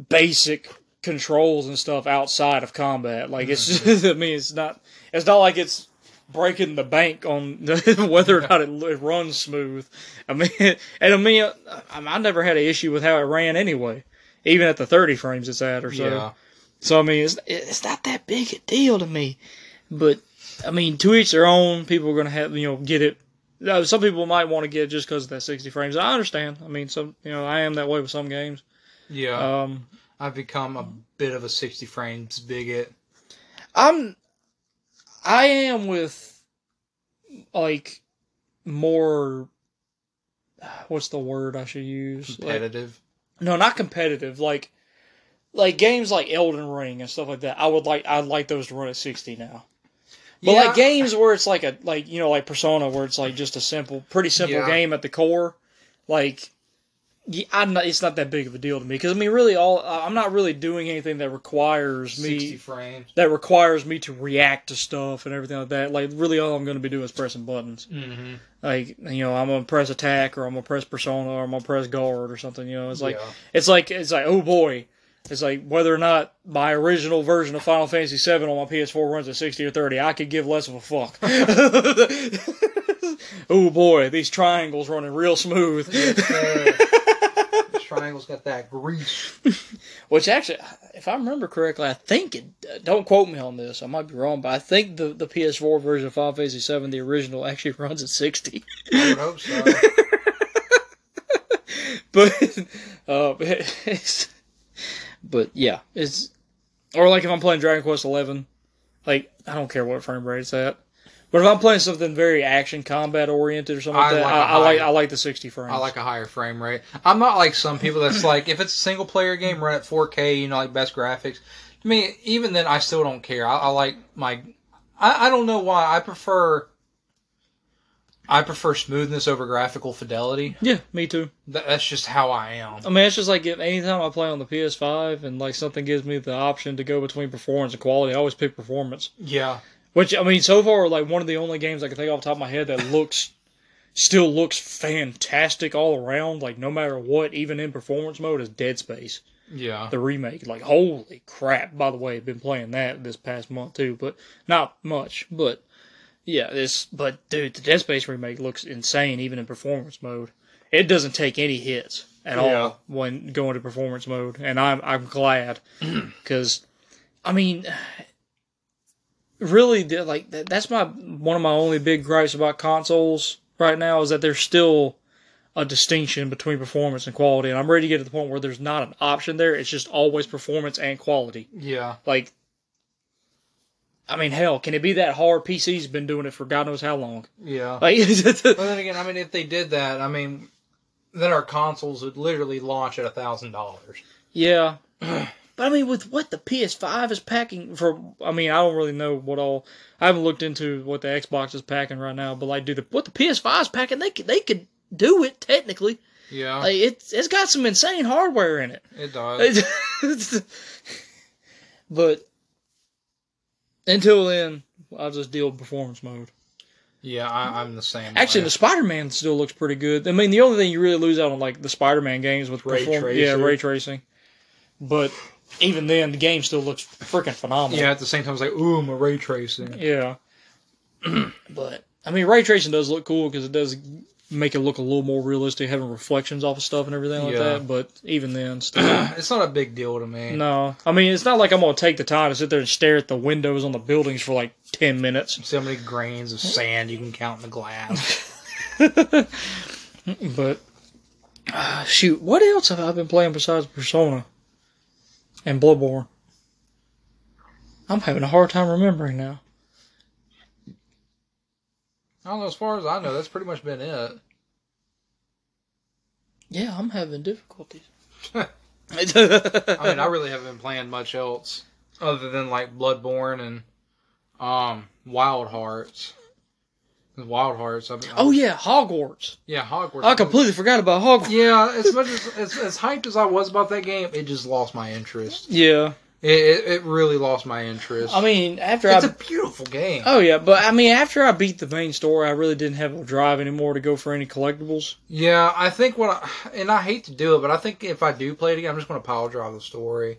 basic controls and stuff outside of combat. Like it's just, mm-hmm. I mean, it's not it's not like it's breaking the bank on whether or not it, it runs smooth. I mean, and I mean, I, I never had an issue with how it ran anyway, even at the 30 frames it's at or so. Yeah. So I mean, it's it's not that big a deal to me, but I mean, to each their own. People are gonna have you know get it. Some people might want to get it just because of that 60 frames. I understand. I mean, some you know I am that way with some games. Yeah. Um, I've become a bit of a 60 frames bigot. I'm I am with like more what's the word I should use? Like, Competitive. no, not competitive. Like like games like Elden Ring and stuff like that. I would like I'd like those to run at 60 now. But Yeah. like games where it's like a like you know like Persona where it's like just a simple pretty simple Yeah. game at the core like yeah, I'm not, it's not that big of a deal to me because I mean, really, all I'm not really doing anything that requires me 60 frames. that requires me to react to stuff and everything like that. Like really, all I'm going to be doing is pressing buttons. Mm-hmm. Like you know, I'm gonna press attack or I'm gonna press persona or I'm gonna press guard or something. You know, it's like Yeah. it's like it's like oh boy, it's like whether or not my original version of Final Fantasy VII on my PS4 runs at 60 or 30, I could give less of a fuck. oh boy, these triangles running real smooth. Triangle's got that grease. Which actually, if I remember correctly, I think it. Don't quote me on this. I might be wrong, but I think the, the PS4 version of Final Fantasy VII, the original, actually runs at 60. I would hope so. but, uh, it's, but yeah, it's. or like if I'm playing Dragon Quest Eleven, like I don't care what frame rate it's at. But if I'm playing something very action combat oriented or something like I that, like a I, I like I like the 60 frames. I like a higher frame rate. I'm not like some people that's like, if it's a single player game, run at 4K, you know, like best graphics. I mean, even then, I still don't care. I, I like my. I, I don't know why. I prefer. I prefer smoothness over graphical fidelity. Yeah, me too. That, that's just how I am. I mean, it's just like if anytime I play on the PS5 and like something gives me the option to go between performance and quality, I always pick performance. Yeah. Which I mean, so far, like one of the only games I can think off the top of my head that looks still looks fantastic all around, like no matter what, even in performance mode, is Dead Space, Yeah. the remake. Like holy crap! By the way, I've been playing that this past month too, but not much. But yeah, this. But dude, the Dead Space remake looks insane, even in performance mode. It doesn't take any hits at Yeah. all when going to performance mode, and I'm I'm glad because I mean really like that, that's my one of my only big gripes about consoles right now is that there's still a distinction between performance and quality and i'm ready to get to the point where there's not an option there it's just always performance and quality Yeah. like i mean hell can it be that hard pc's been doing it for god knows how long Yeah. like But then again, I mean, if they did that, I mean, then our consoles would literally launch at a thousand dollars. Yeah. But I mean, with what the PS5 is packing for, I mean, I don't really know what all. I haven't looked into what the Xbox is packing right now. But like, do the, what the PS5 is packing, they could they could do it technically. Yeah, Like, it's it's got some insane hardware in it. it does. but until then, I'll just deal with performance mode. Yeah, I, I'm the same. Actually, way. the Spider-Man still looks pretty good. I mean, the only thing you really lose out on like the Spider-Man games with Ray perform- tracer. yeah, ray tracing. But even then, the game still looks freaking phenomenal. yeah, at the same time, it's like, ooh, my ray tracing. Yeah. but I mean, ray tracing does look cool because it does make it look a little more realistic, having reflections off of stuff and everything like Yeah. that. But even then, still, it's not a big deal to me. no. I mean, it's not like I'm gonna take the time to sit there and stare at the windows on the buildings for like ten minutes. See how many grains of sand you can count in the glass. But uh, shoot, what else have I been playing besides Persona and Bloodborne? I'm having a hard time remembering now. I don't know. As far as I know, that's pretty much been it. Yeah, I'm having difficulties. I mean, I really haven't been playing much else other than like Bloodborne and um Wild Hearts. Wild Hearts. I've been, oh yeah, Hogwarts. yeah, Hogwarts. I completely forgot about Hogwarts. Yeah, as much as, as as hyped as I was about that game, it just lost my interest. Yeah, It it, it really lost my interest. I mean after it's I a beautiful game. oh yeah, but I mean after I beat the main story, I really didn't have a drive anymore to go for any collectibles. Yeah, I think what I, and I hate to do it, but I think if I do play it again, I'm just going to pile drive the story.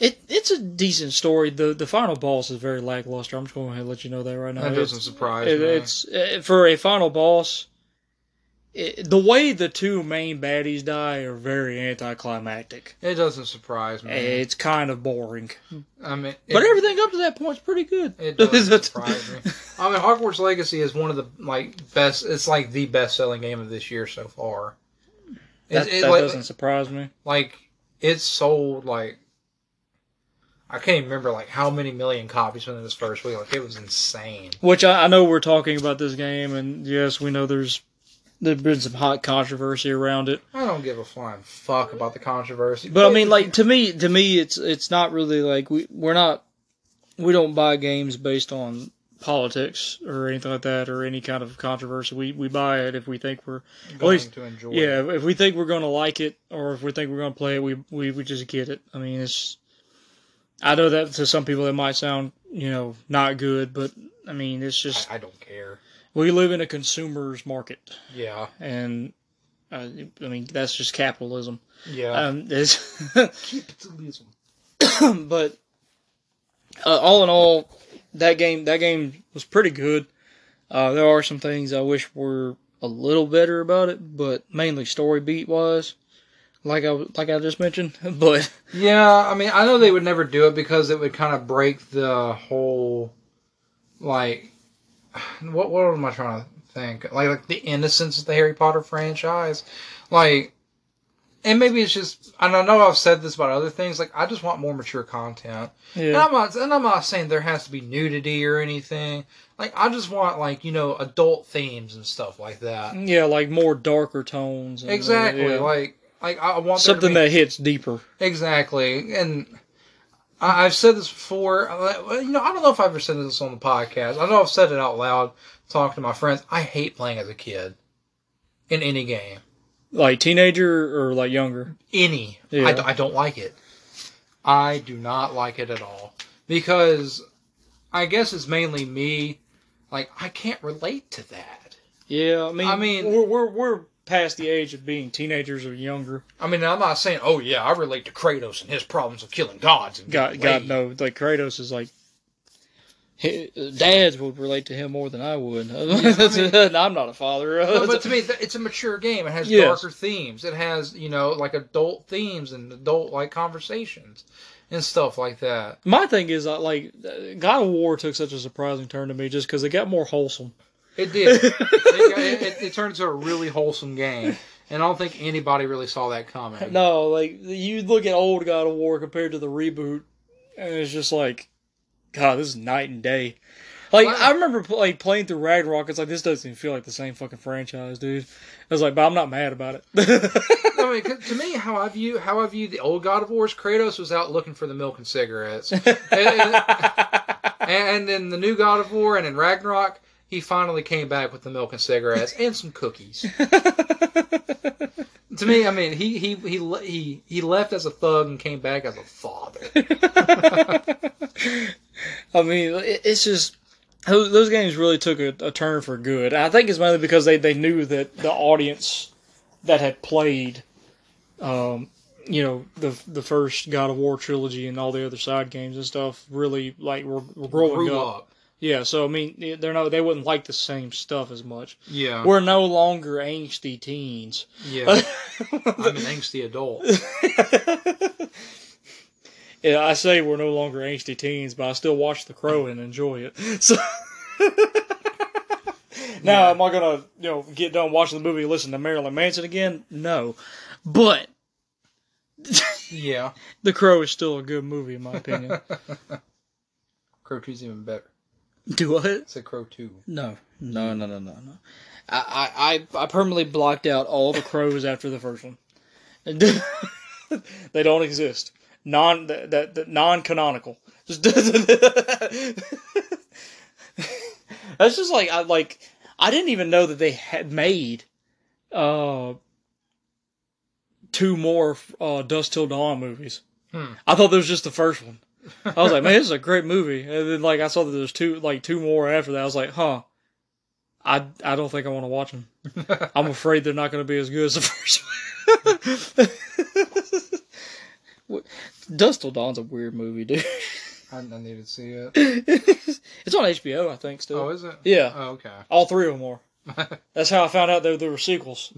It it's a decent story. the The final boss is very lackluster. I'm just going to let you know that right now. That It's- doesn't surprise It, me. it's uh, for a final boss. It, the way the two main baddies die are very anticlimactic. It doesn't surprise me. It's kind of boring, I mean, it, but everything up to that point is pretty good. It doesn't surprise me. I mean, Hogwarts Legacy is one of the like best. It's like the best selling game of this year so far. That, It, it, that like, doesn't surprise me. like it's sold like I can't even remember like how many million copies within this first week. Like it was insane. Which I, I know we're talking about this game, and yes, we know there's there's been some hot controversy around it. I don't give a flying fuck about the controversy. But I mean, like to me, to me, it's it's not really like we we're not we don't buy games based on politics or anything like that or any kind of controversy. We we buy it if we think we're going least- to enjoy. yeah it. if we think we're going to like it or if we think we're going to play it, we we we just get it. I mean, it's I know that to some people that might sound you know not good, but I mean it's just I, I don't care. we live in a consumer's market Yeah, and. Uh, I mean that's just capitalism. yeah. Um, there's Capitalism. but uh, all in all, that game that game was pretty good. Uh, there are some things I wish were a little better about it, but mainly story beat wise, like I like I just mentioned. But Yeah, I mean, I know they would never do it because it would kind of break the whole, like, what what am I trying to think? Like, like the innocence of the Harry Potter franchise. Like, and maybe it's just and I know I've said this about other things. Like I just want more mature content. yeah. And I'm not and I'm not saying there has to be nudity or anything. Like I just want like you know adult themes and stuff like that. Yeah, like more darker tones. and, uh, Exactly. yeah. Like like I want something be- that hits deeper. Exactly, and I, I've said this before. You know, I don't know if I've ever said this on the podcast. I know I've said it out loud, talking to my friends. I hate playing as a kid in any game. Like teenager or like younger. Any, Yeah. I, I don't like it. I do not like it at all because I guess it's mainly me. Like I can't relate to that. Yeah, I mean, I mean- we're we're, we're past the age of being teenagers or younger. I mean, I'm not saying, oh yeah, I relate to Kratos and his problems of killing gods. And God, God, no, like Kratos is like. Dads would relate to him more than I would. I'm not a father. But, but to me, it's a mature game. It has Yes. darker themes. It has, you know, like adult themes and adult like conversations and stuff like that. My thing is, uh, like, God of War took such a surprising turn to me just because it got more wholesome. It did. it, it, it, turned into a really wholesome game, and I don't think anybody really saw that coming. No, like you look at old God of War compared to the reboot, and it's just like, God, this is night and day. Like Wow. I remember like playing through Ragnarok. It's like this doesn't even feel like the same fucking franchise, dude. I was like, but I'm not mad about it. I mean, to me, how I view how I view the old God of War's Kratos was out looking for the milk and cigarettes, and, and, and then the new God of War and in Ragnarok, he finally came back with the milk and cigarettes and some cookies. to me, I mean, he he he he he left as a thug and came back as a father. I mean, it, it's just those, those games really took a, a turn for good. I think it's mainly because they, they knew that the audience that had played, um, you know, the the first God of War trilogy and all the other side games and stuff really like were, were growing Grew up. up. Yeah, so I mean, they're no, they wouldn't like the same stuff as much. Yeah, We're no longer angsty teens. yeah. I'm an angsty adult. yeah, I say we're no longer angsty teens, but I still watch The Crow and enjoy it. So now, Yeah. am I gonna you know get done watching the movie, and listen to Marilyn Manson again? No, but Yeah, The Crow is still a good movie in my opinion. Crow Two's even better. Do what? It's a Crow Two. No, no, no, no, no, no. I, I, I permanently blocked out all the crows after the first one. they don't exist. Non that that, that non canonical. That's just like I like I didn't even know that they had made uh two more uh Dusk Till Dawn movies. Hmm. I thought that was just the first one. I was like, man, this is a great movie. And then like I saw that there's two like two more after that. I was like, huh. I I don't think I want to watch them. I'm afraid they're not going to be as good as the first one. Dusk Till Dawn's a weird movie, dude. I, I need to see it. it's on HBO, I think. Still, Oh, is it? yeah, Oh, okay. all three of them are. That's how I found out there there were sequels.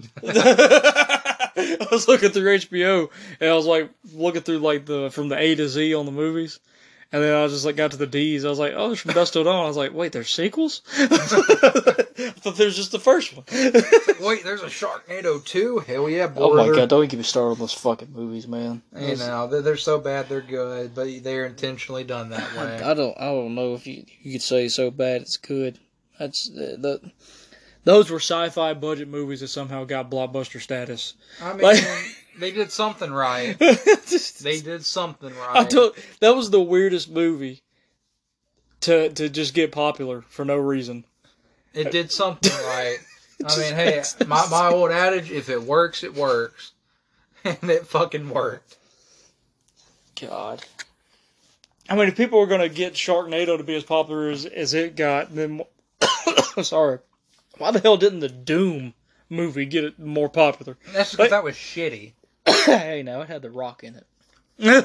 I was looking through HBO and I was like looking through like the from the A to Z on the movies. And then I just like got to the D's. I was like, "Oh, it's from Dusk Till Dawn." I was like, "Wait, there's sequels?" I thought there's just the first one. Wait, there's a Sharknado 2? Hell yeah, oh my god! Don't get me started on those fucking movies, man. You know, they're, they're so bad they're good, but they're intentionally done that way. I don't. I don't know if you you could say so bad it's good. That's uh, the, the those were sci-fi budget movies that somehow got blockbuster status. I mean, Like- they did something right. Just- They did something right. don't, that was the weirdest movie to to just get popular for no reason. It did something right. I mean, hey, my, my old adage, if it works, it works. And it fucking worked. God. I mean, if people were going to get Sharknado to be as popular as, as it got, then sorry, why the hell didn't the Doom movie get it more popular? That's because that was shitty. hey, now it had the Rock in it. Oh,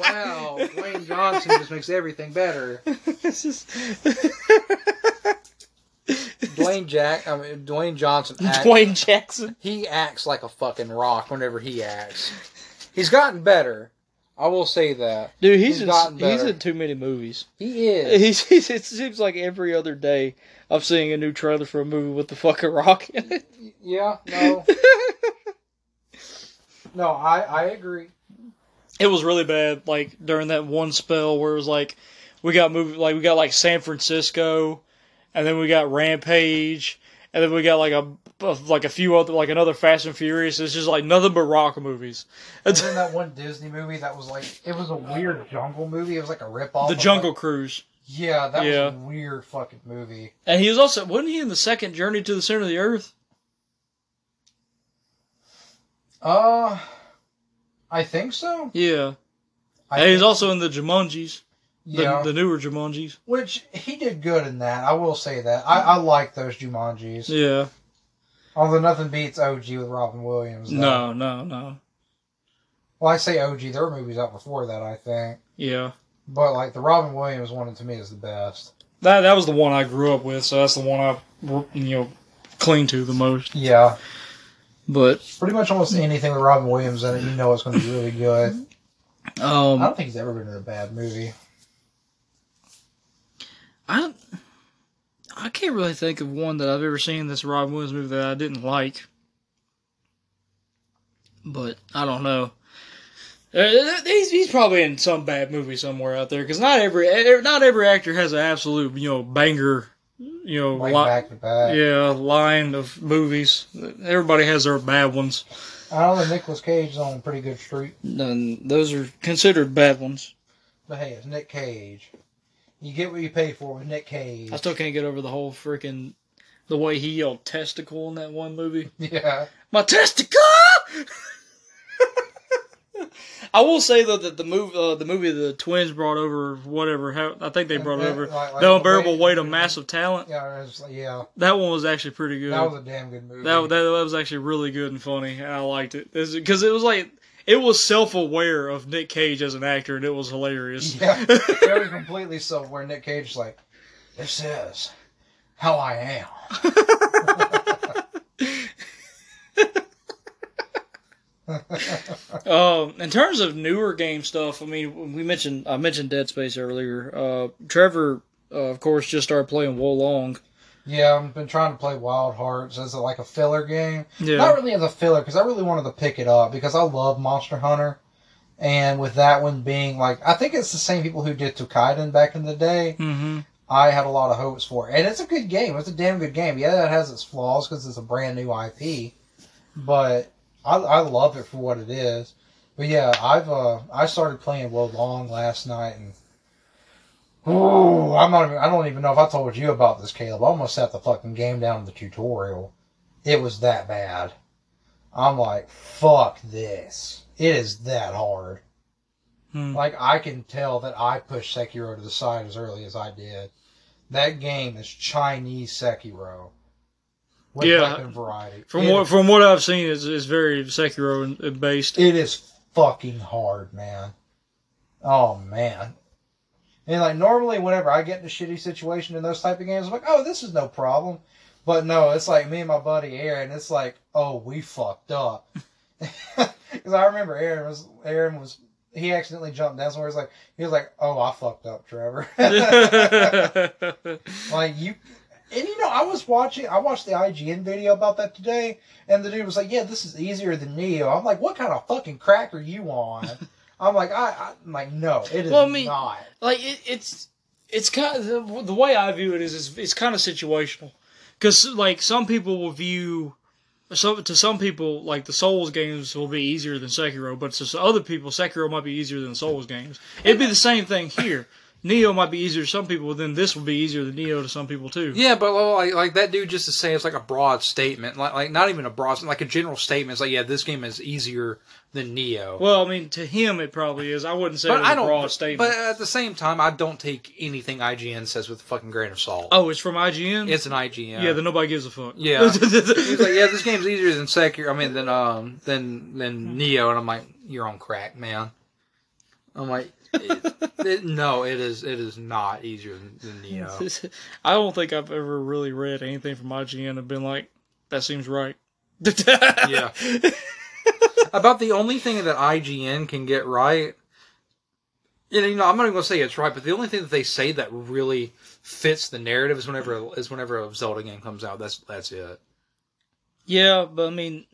wow. Dwayne Johnson just makes everything better. It's just- Dwayne Jack, I mean, Dwayne Johnson act, Dwayne Jackson. he acts like a fucking rock whenever he acts. He's gotten better. I will say that. Dude, he's He's in, he's in too many movies. He is. He's, he's it seems like every other day I'm seeing a new trailer for a movie with the fucking Rock in it. Yeah, no. No, I I agree. It was really bad. Like during that one spell where it was like we got moved, like we got like San Francisco, and then we got Rampage, and then we got like a like a few other like another Fast and Furious. It's just like nothing but rock movies. And then that one Disney movie that was like it was a weird jungle movie. It was like a rip off. The Jungle Cruise. Yeah, that Yeah. was a weird fucking movie. And he was also wasn't he in the second Journey to the Center of the Earth? Uh, I think so. Yeah. I and he's also in the Jumanjis, the, yeah, the newer Jumanjis. which he did good in that. I will say that. I, I like those Jumanjis. Yeah. Although nothing beats OG with Robin Williams. though. No, no, no. Well, I say OG. There were movies out before that, I think. Yeah. But like the Robin Williams one to me is the best. That that was the one I grew up with, so that's the one I you know cling to the most. Yeah, But pretty much almost anything with Robin Williams in it, you know it's going to be really good. I um, don't think he's ever been in a bad movie. I I can't really think of one that I've ever seen this Robin Williams movie that I didn't like. But I don't know. Uh, He's, he's probably in some bad movie somewhere out there because not every not every actor has an absolute you know banger you know li- back back. yeah line of movies. Everybody has their bad ones. I don't know. Nicolas Cage is on a pretty good streak, And those are considered bad ones. but hey, it's Nick Cage. You get what you pay for with Nick Cage. I still can't get over the whole freaking the way he yelled testicle in that one movie. Yeah, My testicle. I will say though that the movie, uh, the movie the twins brought over, whatever. How, I think they brought it over. Like- like the unbearable way- weight of massive talent. Yeah, was, yeah, That one was actually pretty good. that was a damn good movie. that, that, that was actually really good and funny. I liked it because it was like it was self aware of Nick Cage as an actor, and it was hilarious. yeah, was completely self aware. Nick Cage is like, "This is how I am." Um, in terms of newer game stuff, I mean, we mentioned I mentioned Dead Space earlier. Uh, Trevor, uh, of course, just started playing Wo Long. Yeah, I've been trying to play Wild Hearts as a, like a filler game. Yeah, Not really as a filler because I really wanted to pick it up because I love Monster Hunter, and with that one being like, I think it's the same people who did Toukiden back in the day. hmm I had a lot of hopes for it, and it's a good game. It's a damn good game. Yeah, it has its flaws because it's a brand new IP, but I, I love it for what it is. But yeah, I've uh I started playing Wo Long last night, and oh, I'm not even, I don't even know if I told you about this, Caleb. I almost set the fucking game down in the tutorial. It was that bad. I'm like, fuck this. It is that hard. Hmm. Like I can tell that I pushed Sekiro to the side as early as I did. That game is Chinese Sekiro. Yeah. variety. From It- what from what I've seen, it's, it's very Sekiro based. it is fucking hard, man. Oh man. And like normally whenever I get in a shitty situation in those type of games, I'm like, oh, this is no problem. But no, it's like me and my buddy Aaron, it's like, oh, we fucked up. Because I remember Aaron was Aaron was he accidentally jumped down somewhere. He's like he was like, oh, I fucked up, Trevor. like you and you know, I was watching I watched the IGN video about that today and the dude was like, Yeah, this is easier than Nioh. I'm like, What kind of fucking crack are you on? I'm like, I, I'm like, no, it is Well, I mean- not. like it, it's it's kind of the, the way I view it is it's, it's kind of situational because like some people will view so to some people like the Souls games will be easier than Sekiro, but to other people Sekiro might be easier than the Souls games. It'd be the same thing here. Nioh might be easier to some people, then this will be easier than Nioh to some people too. Yeah, but like, like that dude just to say it's like a broad statement, like like not even a broad, like a general statement. It's like, yeah, this game is easier than Nioh. Well, I mean, to him it probably is. I wouldn't say but it was I a don't. broad But, at the same time, I don't take anything IGN says with a fucking grain of salt. oh, it's from IGN. It's an IGN. yeah, then nobody gives a fuck. Yeah. He's like, yeah, this game's easier than Sekiro. I mean, than um, than than Nioh, and I'm like, you're on crack, man. I'm like, it, no, it is it is not easier than, than Nioh. I don't think I've ever really read anything from IGN and been like, that seems right. Yeah. About the only thing that IGN can get right, and, you know, I'm not even gonna say it's right, but the only thing that they say that really fits the narrative is whenever is whenever a Zelda game comes out. That's that's it. Yeah, but I mean,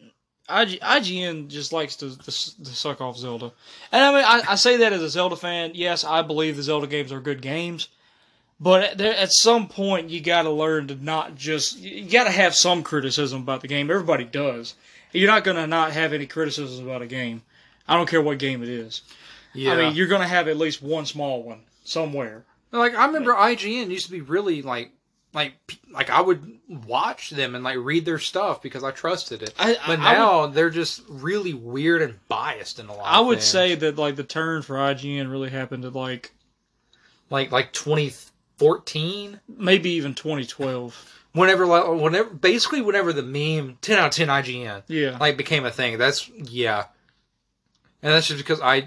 IG, IGN just likes to, to, to suck off Zelda, and I mean I, I say that as a Zelda fan. Yes, I believe the Zelda games are good games, but at, there, at some point you got to learn to not just you got to have some criticism about the game. Everybody does. You're not gonna not have any criticism about a game. I don't care what game it is. Yeah. I mean, you're gonna have at least one small one somewhere. Like I remember IGN used to be really like like like I would watch them and like read their stuff because I trusted it. I, But I, now they're just really weird and biased in a lot. I would things. say that like the turn for IGN really happened at like like like 2014, maybe even 2012. whenever like whenever basically whenever the meme 10 out of 10 IGN Yeah. like became a thing. That's yeah, and that's just because I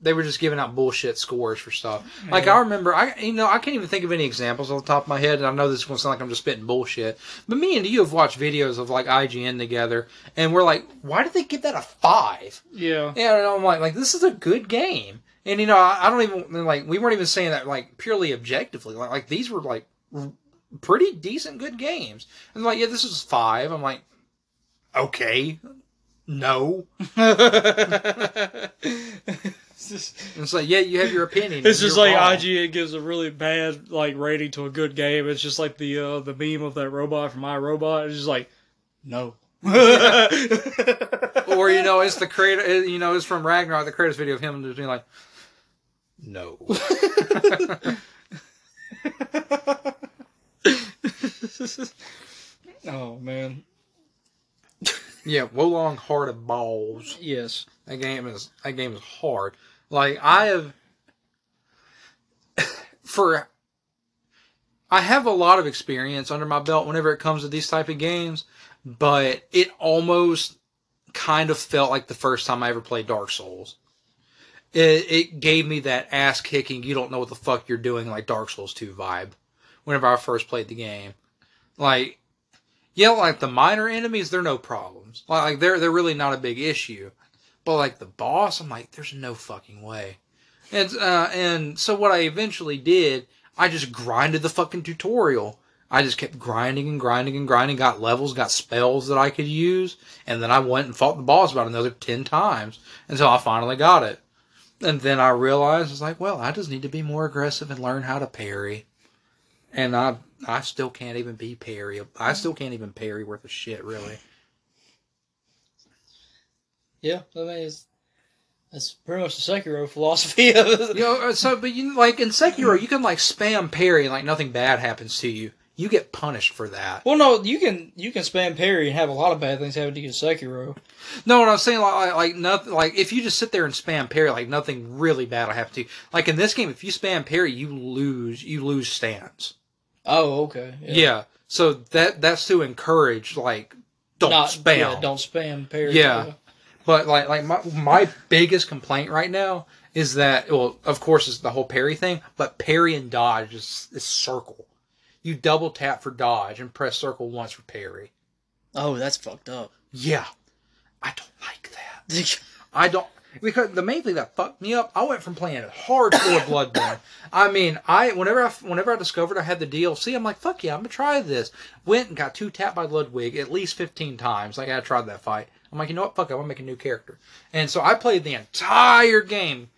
they were just giving out bullshit scores for stuff. Like I remember, I you know I can't even think of any examples off the top of my head, and I know this is going to sound like I'm just spitting bullshit. But me and you have watched videos of like IGN together, and we're like, why did they give that a five? yeah. Yeah, and I'm like, like this is a good game, and you know I, I don't even like we weren't even saying that like purely objectively. Like like these were like pretty decent good games, and like yeah, this is five. I'm like, okay, no. it's just, it's like, yeah, you have your opinion. it's just like wrong. IGN gives a really bad like rating to a good game. It's just like the uh, the meme of that robot from iRobot. It's just like no. or you know, it's the creator. You know, it's from Ragnarok, the Kratos video of him just being like, no. oh man. Yeah, Wo Long Heart of Balls. Yes. That game is that game is hard. Like I have for I have a lot of experience under my belt whenever it comes to these type of games, but it almost kind of felt like the first time I ever played Dark Souls. It, it gave me that ass kicking, you don't know what the fuck you're doing, like Dark Souls 2 vibe. Whenever I first played the game, like, yeah, like the minor enemies, they're no Like, they're they're really not a big issue. But like the boss, I'm like, there's no fucking way. And uh, and so what I eventually did, I just grinded the fucking tutorial. I just kept grinding and grinding and grinding, got levels, got spells that I could use, and then I went and fought the boss about another ten times until I finally got it. And then I realized it's like, well, I just need to be more aggressive and learn how to parry. And I I still can't even be parry. I still can't even parry worth a shit, really. Yeah, I mean, it's, that's pretty much the Sekiro philosophy of it. You know, uh, so but you like in Sekiro, you can like spam parry and like nothing bad happens to you. You get punished for that. Well, no, you can you can spam parry and have a lot of bad things happen to you in Sekiro. No, what I'm saying like, like nothing like if you just sit there and spam parry, like nothing really bad will happen to you. Like in this game, if you spam parry, you lose you lose stance. Oh, okay. Yeah. So that that's to encourage like don't Not, spam. Yeah, don't spam parry. Yeah. But like like my my biggest complaint right now is that well, of course, it's the whole parry thing, but parry and dodge is, is circle. You double tap for dodge and press circle once for parry. Oh, that's fucked up. Yeah, I don't like that. I don't because the main thing that fucked me up, I went from playing hardcore Bloodborne. I mean, I whenever I whenever I discovered I had the DLC, I'm like, fuck yeah, I'm gonna try this. Went and got two tapped by Ludwig at least 15 times. Like I tried that fight. I'm like, you know what, fuck, it, I want to make a new character. And so I played the entire game,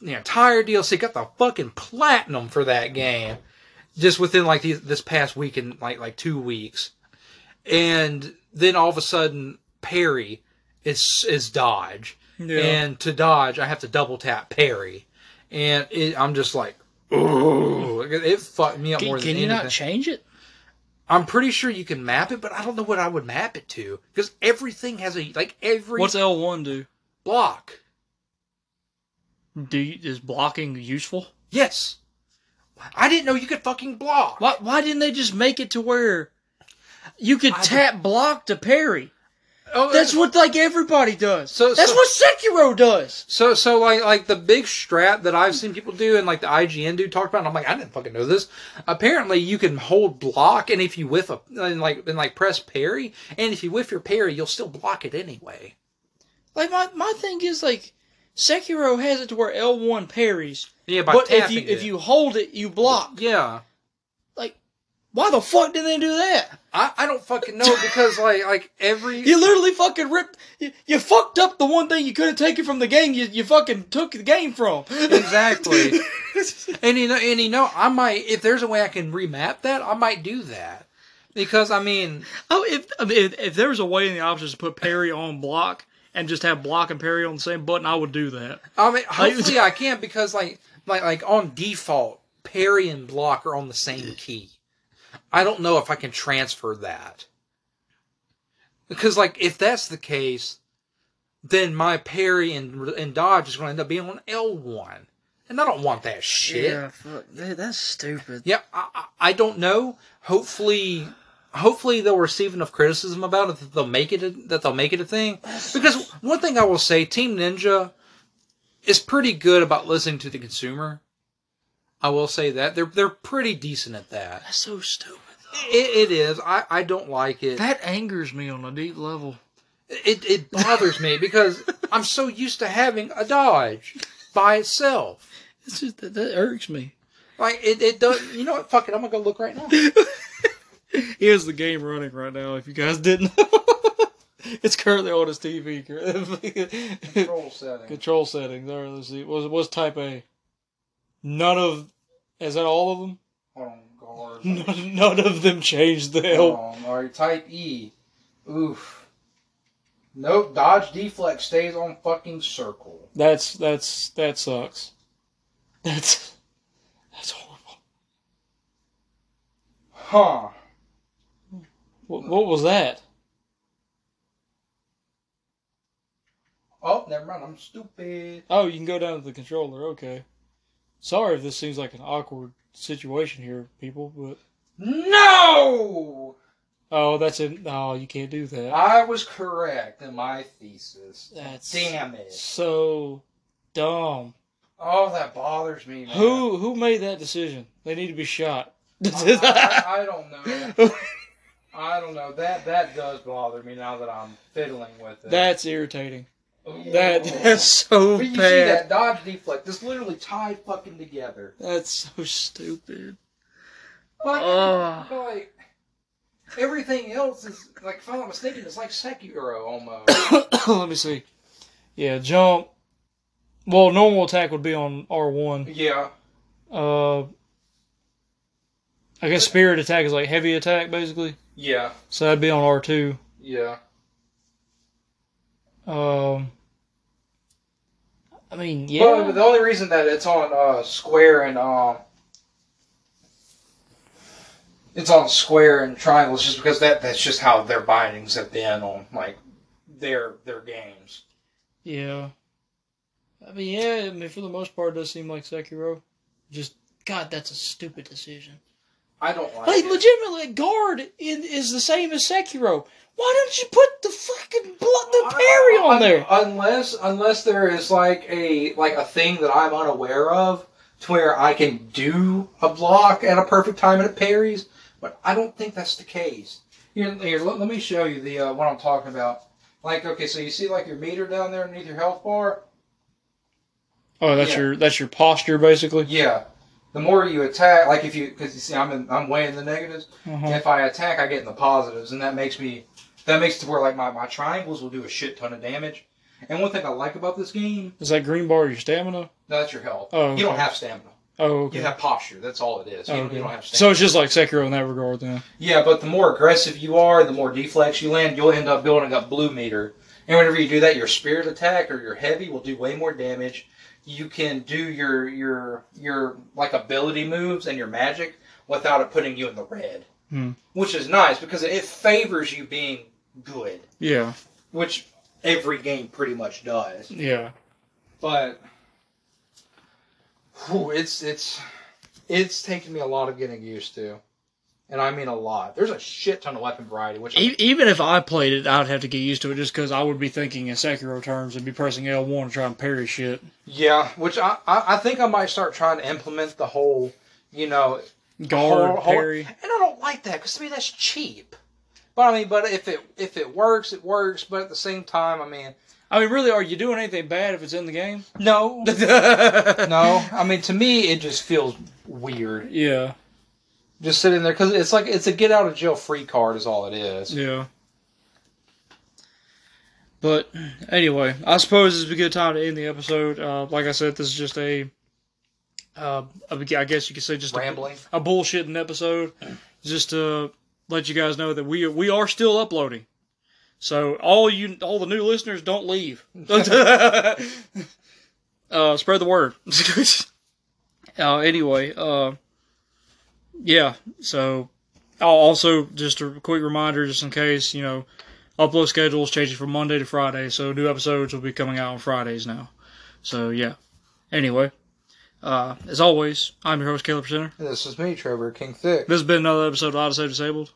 the entire DLC, got the fucking platinum for that game, just within like these, this past week and like like two weeks. And then all of a sudden, parry is is dodge Yeah. and to dodge, I have to double tap parry, and it, I'm just like, ooh, it fucked me up can more than can you not change it? I'm pretty sure you can map it, but I don't know what I would map it to because everything has a like every What's L one do? block. Do you, is blocking useful? Yes, I didn't know you could fucking block. Why why didn't they just make it to where you could I tap block to parry? Oh, uh, That's what like everybody does. So- that's so- what Sekiro does. So, so like, like the big strat that I've seen people do, and like the IGN dude talked about, and I'm like, I didn't fucking know this. Apparently, you can hold block, and if you whiff a, and like, and like press parry, and if you whiff your parry, you'll still block it anyway. Like my my thing is like Sekiro has it to where L one parries, Yeah, by but if you if you hold it, you block. yeah, Why the fuck did they do that? I, I don't fucking know because like like every You literally fucking ripped. You, you fucked up the one thing you could have taken from the game. You you fucking took the game from. Exactly. and you know and you know I might if there's a way I can remap that I might do that because I mean oh, if, I mean, if if there was a way in the options to put parry on block and just have block and parry on the same button, I would do that. I mean hopefully I can because like like like on default parry and block are on the same key. I don't know if I can transfer that. Because like if that's the case, then my parry and and dodge is going to end up being on L1. And I don't want that shit. fuck, that's stupid. Yeah, I, I I don't know. Hopefully, hopefully they'll receive enough criticism about it that they'll make it a, that they'll make it a thing. Because one thing I will say, Team Ninja is pretty good about listening to the consumer. I will say that they're they're pretty decent at that. That's so stupid. It, it is. I, I don't like it. That angers me on a deep level. It it bothers me because I'm so used to having a Dodge by itself. It's just that, that irks me. Like it, it does. You know what? Fuck it. I'm gonna go look right now. Here's the game running right now. If you guys didn't, it's currently on his TV. Control setting. Control settings. All right, let's see. Was was Type A? None of. Is that all of them? Hold on. None, none of them changed the Hold help. on. Oh, all right, type E. Oof. Nope. Dodge deflect stays on fucking circle. That's that's that sucks. That's that's horrible. Huh. What, what was that? Oh, never mind. I'm stupid. Oh, you can go down to the controller. Okay. Sorry if this seems like an awkward situation here, people, but No! oh, that's it. Oh, you can't do that. I was correct in my thesis. That's Damn it. so dumb. Oh, that bothers me, man. Who who made that decision? They need to be shot. I, I, I don't know. I don't know. That that does bother me now that I'm fiddling with it. That's irritating. That that's so But you see bad. that dodge deflect? It's literally tied fucking together. That's so stupid. But, Ugh. but, like everything else is like, if I'm not mistaken, it's like Sekiro almost. Let me see. Yeah, jump. Well, normal attack would be on R one. yeah. Uh, I guess spirit attack is like heavy attack basically. Yeah. So that'd be on R two. Yeah. Um, I mean, yeah. Well, the only reason that it's on uh, Square and um, it's on Square and Triangle is just because that that's just how their bindings have been on like their their games. yeah. I mean, yeah. I mean, for the most part, it does seem like Sekiro. Just God, that's a stupid decision. I don't like. Like, it. legitimately, guard in, is the same as Sekiro. Why don't you put the fucking blood, the parry on Un- there? Unless unless there is like a like a thing that I'm unaware of to where I can do a block at a perfect time and it parries, but I don't think that's the case. Here, here let, let me show you the uh, what I'm talking about. Like, okay, so you see like your meter down there underneath your health bar? Oh, that's Yeah. your that's your posture basically. Yeah. The more you attack, like if you, because you see, I'm in, I'm way in the negatives. Uh-huh. If I attack, I get in the positives, and that makes me, that makes it to where like my, my triangles will do a shit ton of damage. And one thing I like about this game, Is that green bar your stamina? No, that's your health. Oh, You don't have stamina. Oh, okay. You have posture. That's all it is. You, Oh, you okay. don't have stamina. So it's just like Sekiro in that regard, then. yeah, but the more aggressive you are, the more deflex you land, you'll end up building up blue meter. And whenever you do that, your spirit attack or your heavy will do way more damage. You can do your your your like ability moves and your magic without it putting you in the red, Hmm. which is nice because it favors you being good, Yeah, which every game pretty much does. yeah. But whew, it's it's it's taken me a lot of getting used to, and I mean a lot. There's a shit ton of weapon variety, which E- even if I played it, I'd have to get used to it just because I would be thinking in Sekiro terms and be pressing L1 to try and parry shit. yeah, which I, I I think I might start trying to implement the whole you know Guard, whole- whole- parry. and I don't like that because to me that's cheap. But I mean, but if it if it works, it works. But at the same time, I mean, I mean, really, are you doing anything bad if it's in the game? no, no. I mean, to me, it just feels weird. Yeah. just sitting there because it's like it's a get out of jail free card is all it is. Yeah. But anyway, I suppose it's a good time to end the episode. Uh, like I said, this is just a, uh, a- I guess you could say just a, Rambling. a bullshitting episode, just to let you guys know that we we are still uploading. So all you all the new listeners, don't leave. uh, spread the word. uh, anyway, uh, yeah. So I'll also just a quick reminder, just in case you know, upload schedules changing from Monday to Friday, so new episodes will be coming out on Fridays now. So yeah. Anyway, uh, as always, I'm your host Caleb Center. This is me, Trevor King Thick. This has been another episode of Odyssey Disabled.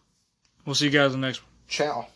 We'll see you guys in the next one. Ciao.